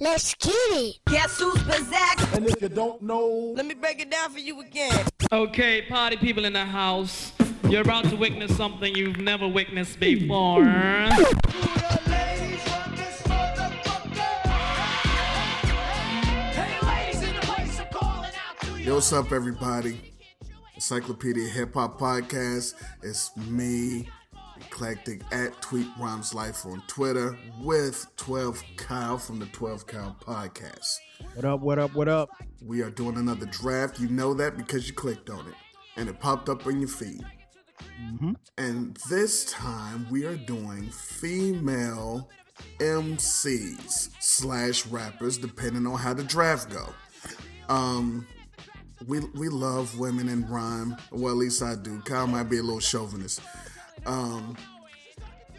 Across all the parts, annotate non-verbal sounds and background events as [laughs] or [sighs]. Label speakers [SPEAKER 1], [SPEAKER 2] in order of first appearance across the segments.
[SPEAKER 1] Let's get it.
[SPEAKER 2] Guess who's possessed?
[SPEAKER 3] And if you don't know,
[SPEAKER 2] Let me break it down for you again.
[SPEAKER 4] Okay, party people in the house. You're about to witness something you've never witnessed before.
[SPEAKER 3] yo, what's up, everybody? Encyclopedia Hip Hop Podcast. It's me, Eclectic at Tweet Rhymes Life on Twitter with 12 Kyle from the 12 Kyle Podcast.
[SPEAKER 5] What up, what up, what up?
[SPEAKER 3] We are doing another draft. You know that because you clicked on it and it popped up on your feed. And this time we are doing female MCs slash rappers, depending on how the draft go. Um, we we love women in rhyme. Well, at least I do. Kyle might be a little chauvinist. Um,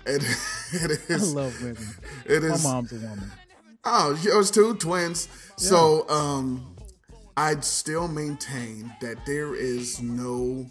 [SPEAKER 3] it, [laughs] it
[SPEAKER 5] I love women.
[SPEAKER 3] It
[SPEAKER 5] My mom's a woman.
[SPEAKER 3] Oh, yours too, twins. So, um, I'd still maintain that there is no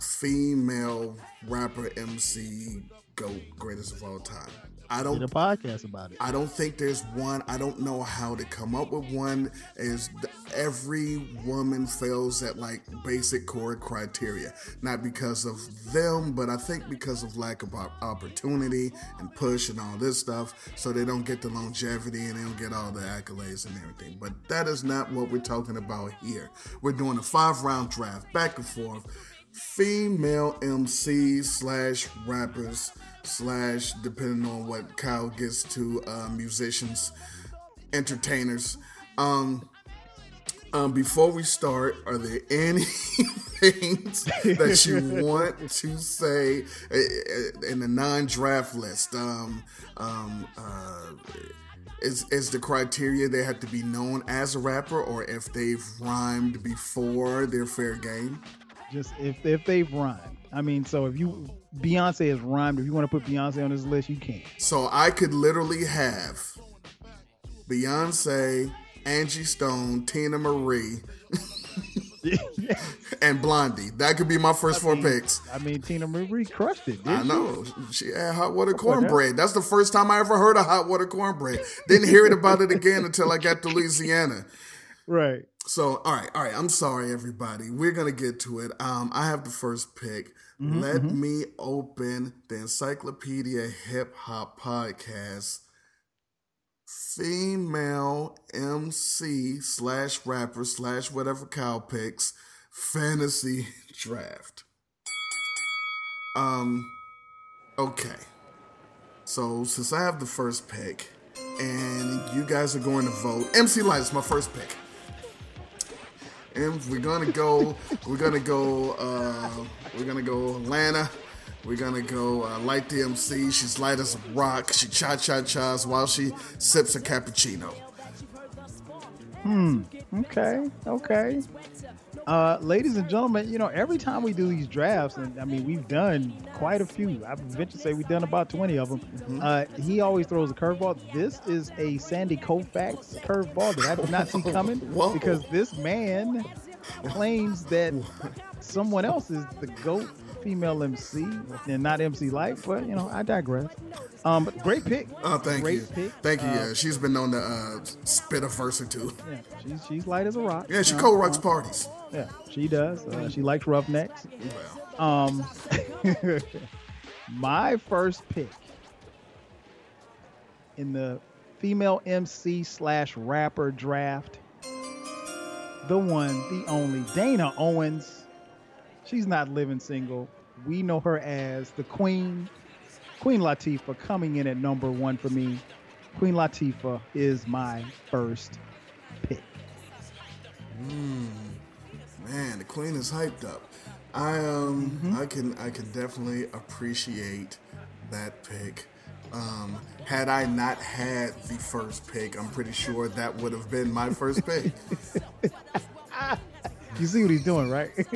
[SPEAKER 3] female rapper MC goat greatest of all time. I
[SPEAKER 5] Did a
[SPEAKER 3] don't.
[SPEAKER 5] podcast about it.
[SPEAKER 3] I don't think there's one. I don't know how to come up with one. Is every woman fails at like basic core criteria, not because of them, but I think because of lack of opportunity and push and all this stuff. So they don't get the longevity and they don't get all the accolades and everything. But that is not what we're talking about here. We're doing a five round draft, back and forth. Female MCs slash rappers slash depending on what Kyle gets to uh, musicians, entertainers. Um, um, before we start, are there any [laughs] things that you want to say uh, uh, in the non-draft list? Um, um, uh, is is the criteria they have to be known as a rapper, or if they've rhymed before, they're fair game?
[SPEAKER 5] Just if if they've rhymed. I mean, so if you Beyonce has rhymed, if you want to put Beyonce on this list, you can.
[SPEAKER 3] So I could literally have Beyonce, Angie Stone, Teena Marie, [laughs] and Blondie. That could be my first four picks.
[SPEAKER 5] I mean, Teena Marie crushed it.
[SPEAKER 3] I know. She had hot water cornbread. That's the first time I ever heard of hot water cornbread. Didn't hear it about it again until I got to Louisiana.
[SPEAKER 5] Right.
[SPEAKER 3] So, all right, all right. I'm sorry, everybody. We're gonna get to it. Um, I have the first pick. Let me open the Encyclopedia Hip Hop Podcast. Female MC slash rapper slash whatever Kyle picks fantasy [laughs] draft. Um, okay. So since I have the first pick, and you guys are going to vote, MC Lyte is my first pick. And we're gonna go. We're gonna go. Uh, we're gonna go Atlanta. We're gonna go uh, light the MC. She's light as a rock. She cha cha chas while she sips a cappuccino. Hmm.
[SPEAKER 5] Okay. Okay. Uh, ladies and gentlemen, you know, every time we do these drafts, and I mean, we've done quite a few. I venture to say we've done about 20 of them. Uh, he always throws a curveball. This is a Sandy Koufax curveball that I did not see [laughs] coming
[SPEAKER 3] Whoa.
[SPEAKER 5] because this man claims that [laughs] someone else is the GOAT female MC and not MC Lyte, but, you know, I digress. Um, but great pick.
[SPEAKER 3] Oh, thank
[SPEAKER 5] great
[SPEAKER 3] you,
[SPEAKER 5] pick.
[SPEAKER 3] thank you.
[SPEAKER 5] Uh,
[SPEAKER 3] Yeah, she's been known to uh, spit a verse or two.
[SPEAKER 5] Yeah, she's, she's light as a rock.
[SPEAKER 3] Yeah, she co-writes
[SPEAKER 5] uh,
[SPEAKER 3] parties.
[SPEAKER 5] Yeah, she does. Uh, she likes roughnecks.
[SPEAKER 3] Well,
[SPEAKER 5] Um, [laughs] my first pick in the female MC slash rapper draft, the one, the only, Dana Owens. She's not living single. We know her as the Queen, Queen Latifah, coming in at number one for me. Queen Latifah is my first pick.
[SPEAKER 3] man, the queen is hyped up. I um,
[SPEAKER 5] Mm-hmm.
[SPEAKER 3] I can I can definitely appreciate that pick. Um, had I not had the first pick, I'm pretty sure that would have been my first pick. [laughs]
[SPEAKER 5] You see what he's doing, right? [laughs]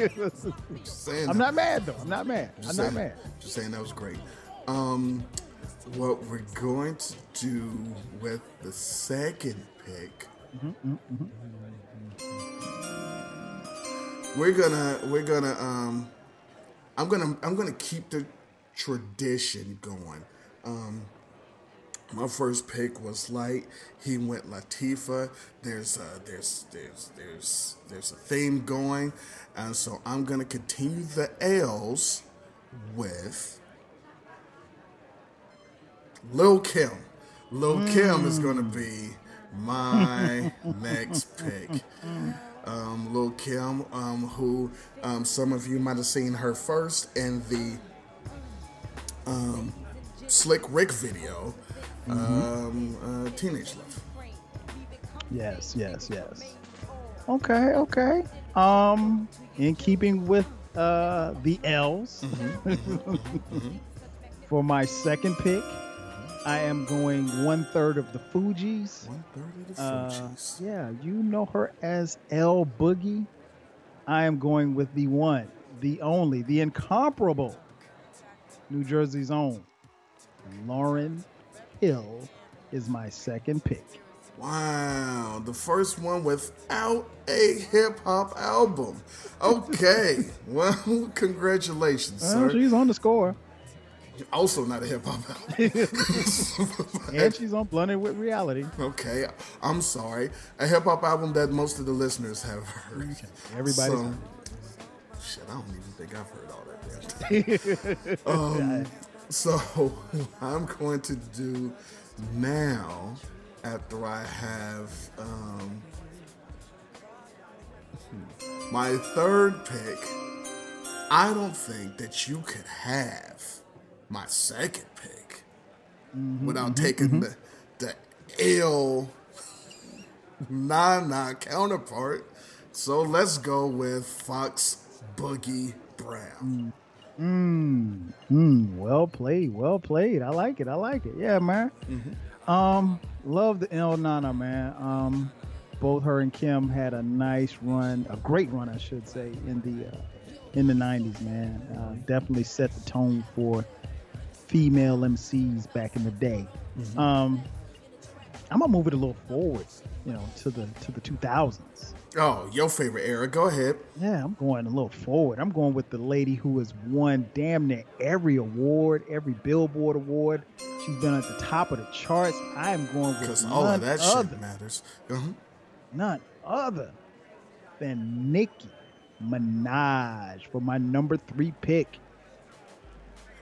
[SPEAKER 3] Saying
[SPEAKER 5] I'm
[SPEAKER 3] that-
[SPEAKER 5] not mad though. I'm not mad. I'm
[SPEAKER 3] just
[SPEAKER 5] not
[SPEAKER 3] saying-
[SPEAKER 5] mad.
[SPEAKER 3] Just saying that was great. Um, what we're going to do with the second pick, we're gonna we're gonna um, I'm gonna I'm gonna keep the tradition going. Um, my first pick was Lyte. He went Latifah. There's a, there's there's there's there's a theme going, and so I'm gonna continue the L's with Lil Kim. Lil Kim is gonna be my next pick. Um, Lil Kim, um, who um, some of you might have seen her first in the um, Slick Rick video, um, uh, Teenage Love.
[SPEAKER 5] Yes, yes, yes. Okay, okay. Um, in keeping with uh the L's, [laughs] for my second pick, I am going one third of the Fugees.
[SPEAKER 3] One third of the
[SPEAKER 5] Uh,
[SPEAKER 3] Fugees.
[SPEAKER 5] yeah, you know her as L Boogie. I am going with the one, the only, the incomparable New Jersey's own Lauryn Hill is my second pick.
[SPEAKER 3] Wow, the first one without a hip hop album. Okay, [laughs] well, congratulations,
[SPEAKER 5] Well,
[SPEAKER 3] sir.
[SPEAKER 5] she's on the score,
[SPEAKER 3] Also, not a hip hop [laughs] album.
[SPEAKER 5] and she's on Blunted with Reality.
[SPEAKER 3] okay, I'm sorry. A hip hop album that most of the listeners have heard.
[SPEAKER 5] Everybody's
[SPEAKER 3] So, shit, I don't even think I've heard all that damn [laughs] um, so, [laughs] I'm going to do now, after I have um, hmm, my third pick, I don't think that you could have my second pick mm-hmm, without mm-hmm, taking mm-hmm. the the ill Nana counterpart. So let's go with Fox Boogie Brown.
[SPEAKER 5] Mm. Mm, well played, well played. I like it. I like it. Yeah, man. Um, love the Ill Na Na, man. Um, both her and Kim had a nice run, a great run, I should say, in the uh, in the '90s, man. Uh, definitely set the tone for female MCs back in the day. Um, I'm gonna move it a little forward, you know, to the to the 2000s.
[SPEAKER 3] Oh, your favorite era. Go ahead.
[SPEAKER 5] Yeah, I'm going a little forward. I'm going with the lady who has won damn near every award, every Billboard award. She's been at the top of the charts. I am going with
[SPEAKER 3] Because
[SPEAKER 5] none
[SPEAKER 3] all of that
[SPEAKER 5] other,
[SPEAKER 3] shit matters. Uh-huh.
[SPEAKER 5] none other than Nicki Minaj for my number three pick,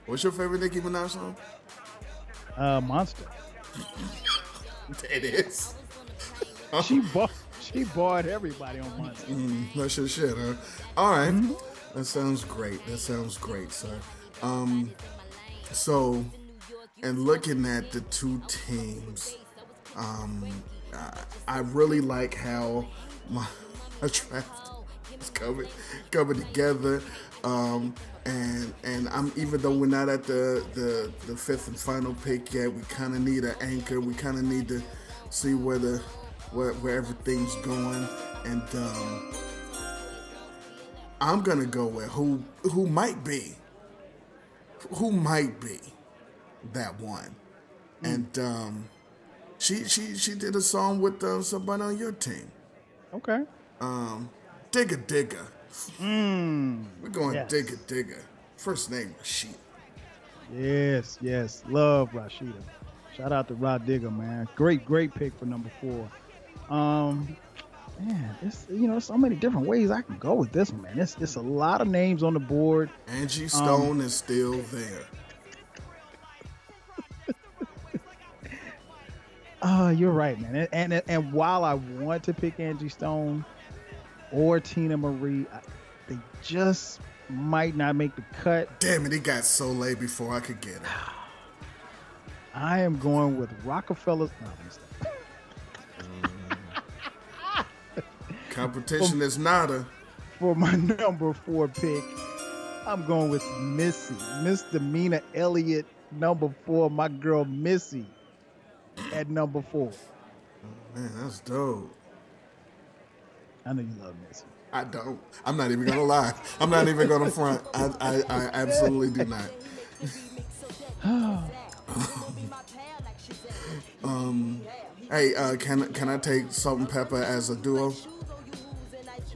[SPEAKER 3] What's your favorite Nicki Minaj song?
[SPEAKER 5] uh, Monster. [laughs]
[SPEAKER 3] It is.
[SPEAKER 5] She bought, she bought everybody on Monster.
[SPEAKER 3] Mm, that's your shit, huh? All right. That sounds great. That sounds great, sir. Um, so, and looking at the two teams, um, I, I really like how my, [laughs] my draft is coming coming together. Um, and and I'm even though we're not at the the, the fifth and final pick yet, we kind of need an anchor. We kind of need to see where the where, where everything's going. And um, I'm gonna go with who who might be who might be that one. And um, she she she did a song with uh, somebody on your team.
[SPEAKER 5] Okay.
[SPEAKER 3] Um, Digga Digga. We're going
[SPEAKER 5] Yes.
[SPEAKER 3] Digga Digga. First name Rashida.
[SPEAKER 5] Yes, yes. Love Rashida. Shout out to Rah Digga, man. Great, great pick for number four. Um, man, it's you know so many different ways I can go with this one, man. It's it's a lot of names on the board.
[SPEAKER 3] Angie Stone is still there.
[SPEAKER 5] Oh, [laughs] you're right, man. And, and and while I want to pick Angie Stone or Teena Marie, I, they just might not make the cut.
[SPEAKER 3] Damn it, he got Soleil before I could get it. [sighs]
[SPEAKER 5] I am going with Rockefeller's. No, [laughs]
[SPEAKER 3] Competition is nada.
[SPEAKER 5] for my [laughs] number four pick, I'm going with Missy, Misdemeanor Elliott, number four. My girl Missy at number four.
[SPEAKER 3] Man, that's dope.
[SPEAKER 5] I know you love Missy.
[SPEAKER 3] I don't. I'm not even gonna lie. I'm not even gonna front. I, I, I absolutely do not. [laughs] um, hey, uh, can can I take Salt-N-Pepa as a duo?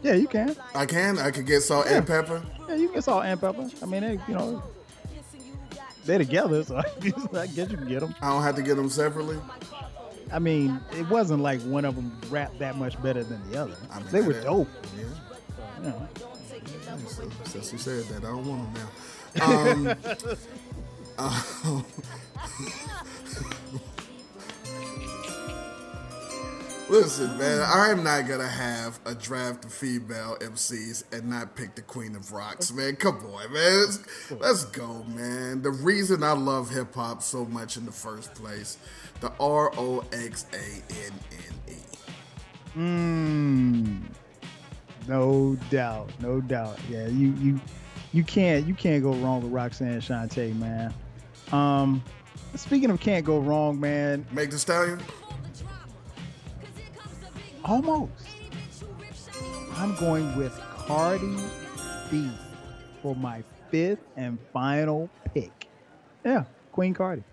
[SPEAKER 5] Yeah, you can.
[SPEAKER 3] I can. I could get Salt-N-Pepa.
[SPEAKER 5] Yeah, you can get salt and pepper. I mean, they, you know, They're together, so I guess, [laughs] I guess you can get them.
[SPEAKER 3] I don't have to get them separately.
[SPEAKER 5] I mean, it wasn't like one of them rapped that much better than the other.
[SPEAKER 3] I mean,
[SPEAKER 5] they were
[SPEAKER 3] that-
[SPEAKER 5] dope.
[SPEAKER 3] Yeah.
[SPEAKER 5] You know.
[SPEAKER 3] So, since you said that, I don't want them now. Um, uh, [laughs] [laughs] listen, man, I'm not gonna have a draft of female MCs and not pick the Queen of Rocks, man. Come on, man. Let's, let's go, man. The reason I love hip hop so much in the first place, the R O X A N N E.
[SPEAKER 5] Mm, no doubt, no doubt. Yeah, you you you can't you can't go wrong with Roxanne Shante, man. Um, speaking of can't go wrong, man,
[SPEAKER 3] Megan Thee Stallion.
[SPEAKER 5] Almost. I'm going with Cardi B for my fifth and final pick. Yeah, Queen Cardi.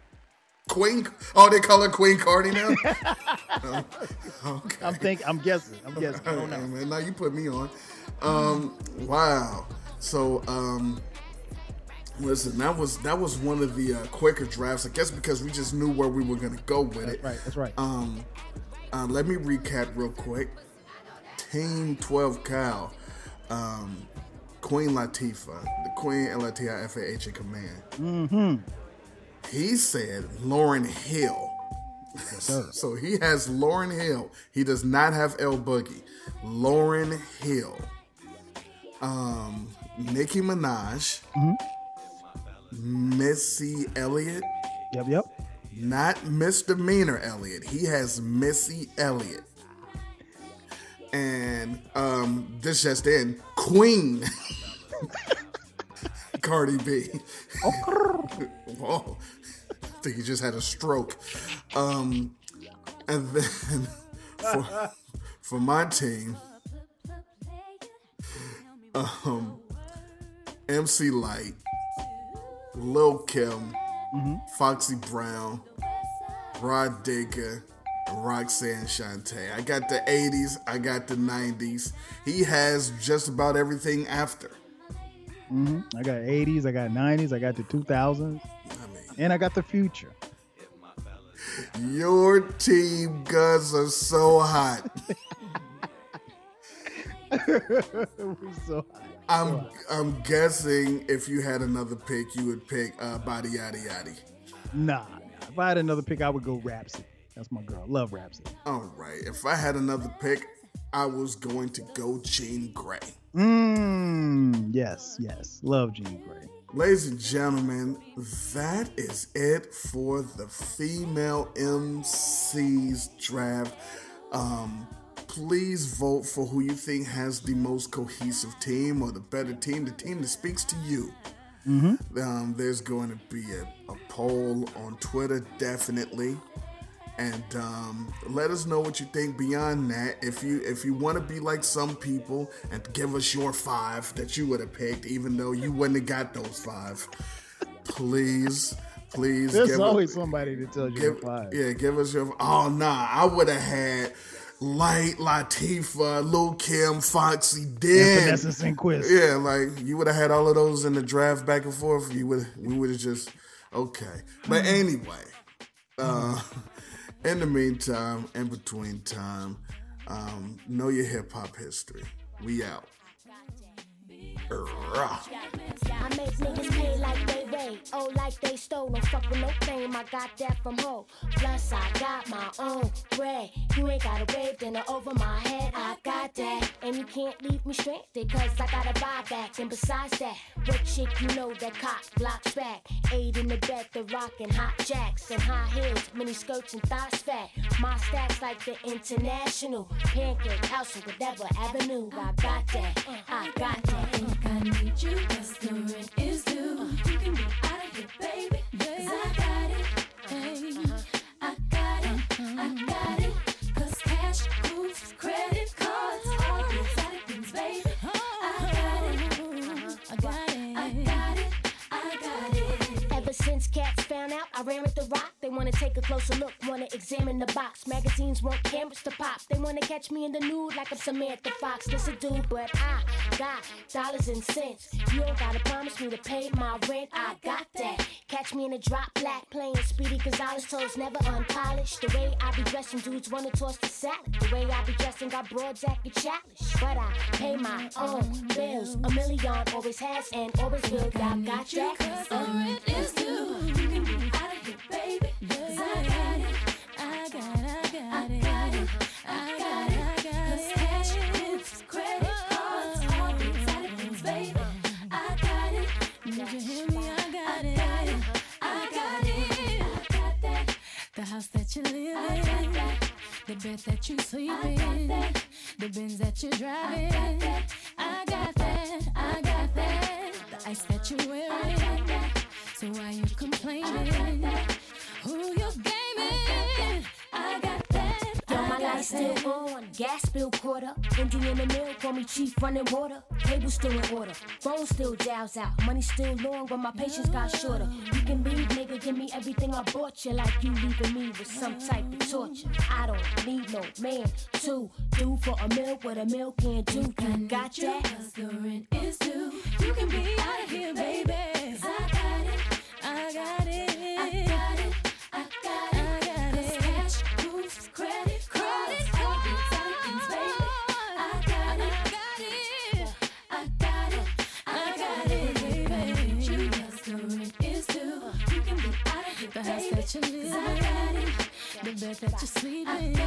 [SPEAKER 3] Queen. Oh, they call her Queen Cardi now. [laughs] Oh, okay.
[SPEAKER 5] I'm think I'm guessing. I'm guessing. I don't know.
[SPEAKER 3] Man, now you put me on. Um, wow. So, um, listen, that was that was one of the uh, quicker drafts. I guess because we just knew where we were gonna go with it.
[SPEAKER 5] Right, that's right.
[SPEAKER 3] Um, uh, let me recap real quick. Team 12 Cal, um, Queen Latifah, the Queen L I T I F A H in command.
[SPEAKER 5] mm-hmm.
[SPEAKER 3] He said Lauryn Hill.
[SPEAKER 5] sir. [laughs]
[SPEAKER 3] so he has Lauryn Hill. He does not have L Boogie. Lauryn Hill. Um, Nicki Minaj. Mm-hmm. Missy Elliott.
[SPEAKER 5] Yep, yep.
[SPEAKER 3] Not misdemeanor Elliott. He has Missy Elliott. And um, this just in, Queen [laughs] Cardi B. [laughs] Whoa. I think he just had a stroke. Um, and then [laughs] for, for my team, um, MC Lyte, Lil Kim, Foxy Brown, Rah Digga, Roxanne Shante. I got the 80s, I got the 90s. He has just about everything after.
[SPEAKER 5] hmm I got 80s, I got 90s, I got the 2000s,
[SPEAKER 3] I mean,
[SPEAKER 5] and I got the future.
[SPEAKER 3] your team guns are so hot. [laughs]
[SPEAKER 5] We're so high.
[SPEAKER 3] I'm I'm guessing if you had another pick, you would pick uh, Body Yaddy Yaddy.
[SPEAKER 5] Nah, nah. If I had another pick, I would go Rapsody. That's my girl. Love Rapsody.
[SPEAKER 3] All right. If I had another pick, I was going to go Jean Grae.
[SPEAKER 5] Mmm. Yes, yes. Love Jean Grae.
[SPEAKER 3] Ladies and gentlemen, that is it for the female MCs draft. Um, please vote for who you think has the most cohesive team or the better team, the team that speaks to you. Um, there's going to be a, a poll on Twitter, definitely. And um, let us know what you think beyond that. If you if you want to be like some people and give us your five that you would have picked, even though you wouldn't have got those five, please, please.
[SPEAKER 5] There's
[SPEAKER 3] give
[SPEAKER 5] always
[SPEAKER 3] us,
[SPEAKER 5] somebody that tells you
[SPEAKER 3] give,
[SPEAKER 5] five.
[SPEAKER 3] yeah, give us your. Oh nah, I would have had Lyte, Latifah, Lil Kim, Foxy,
[SPEAKER 5] And
[SPEAKER 3] then
[SPEAKER 5] Vanessa Sinquist.
[SPEAKER 3] yeah, like you would have had all of those in the draft back and forth. You would we would have just okay. But anyway, uh, [laughs] in the meantime, in between time, um, know your hip hop history. We out. Rah.
[SPEAKER 1] I weigh, oh like they stole. Don't fuck with no fame, I got that from ho. Plus I got my own bread. You ain't got a wave dinner uh, over my head, I got that. And you can't leave me stranded, cause I gotta buy back. And besides that, what chick you know that cock blocks back? Eight in the bed, the rockin' hot jacks and high heels, mini skirts and thighs fat. My stacks like the international pancake house or whatever avenue. I got that, I got that.
[SPEAKER 6] I need you, cause the rent is due. You can be baby.
[SPEAKER 1] Take a closer look, wanna examine the box. Magazines want cameras to pop, they wanna catch me in the nude like I'm Samantha Fox. This a dude, but I got dollars and cents. You don't gotta promise me to pay my rent, I got that. Catch me in a drop black, playing Speedy Gonzales toes, never unpolished. The way I be dressing, dudes wanna toss the salad. The way I be dressing, got broads acting childish. But I pay my own bills, a million always has and always will. I got that.
[SPEAKER 6] Cause the rent is due. The bed that you sleep in, the Benz that you're driving. I got that. I got that. The ice that you're wearing. So why you complaining? Who you gaming? I got that.
[SPEAKER 1] Yo, my lights still
[SPEAKER 6] that.
[SPEAKER 1] on, gas bill caught up. Indiana Mill call me chief running water. Cable still in order, phone still dials out. Money still long, but my patience got shorter. You can leave, nigga, give me everything I bought you, like you leaving me with some type of torture. I don't need no man to do for a meal what a meal can't do. You got that?
[SPEAKER 6] Cause the rent is due. You can be out of here, baby.
[SPEAKER 7] That you sleep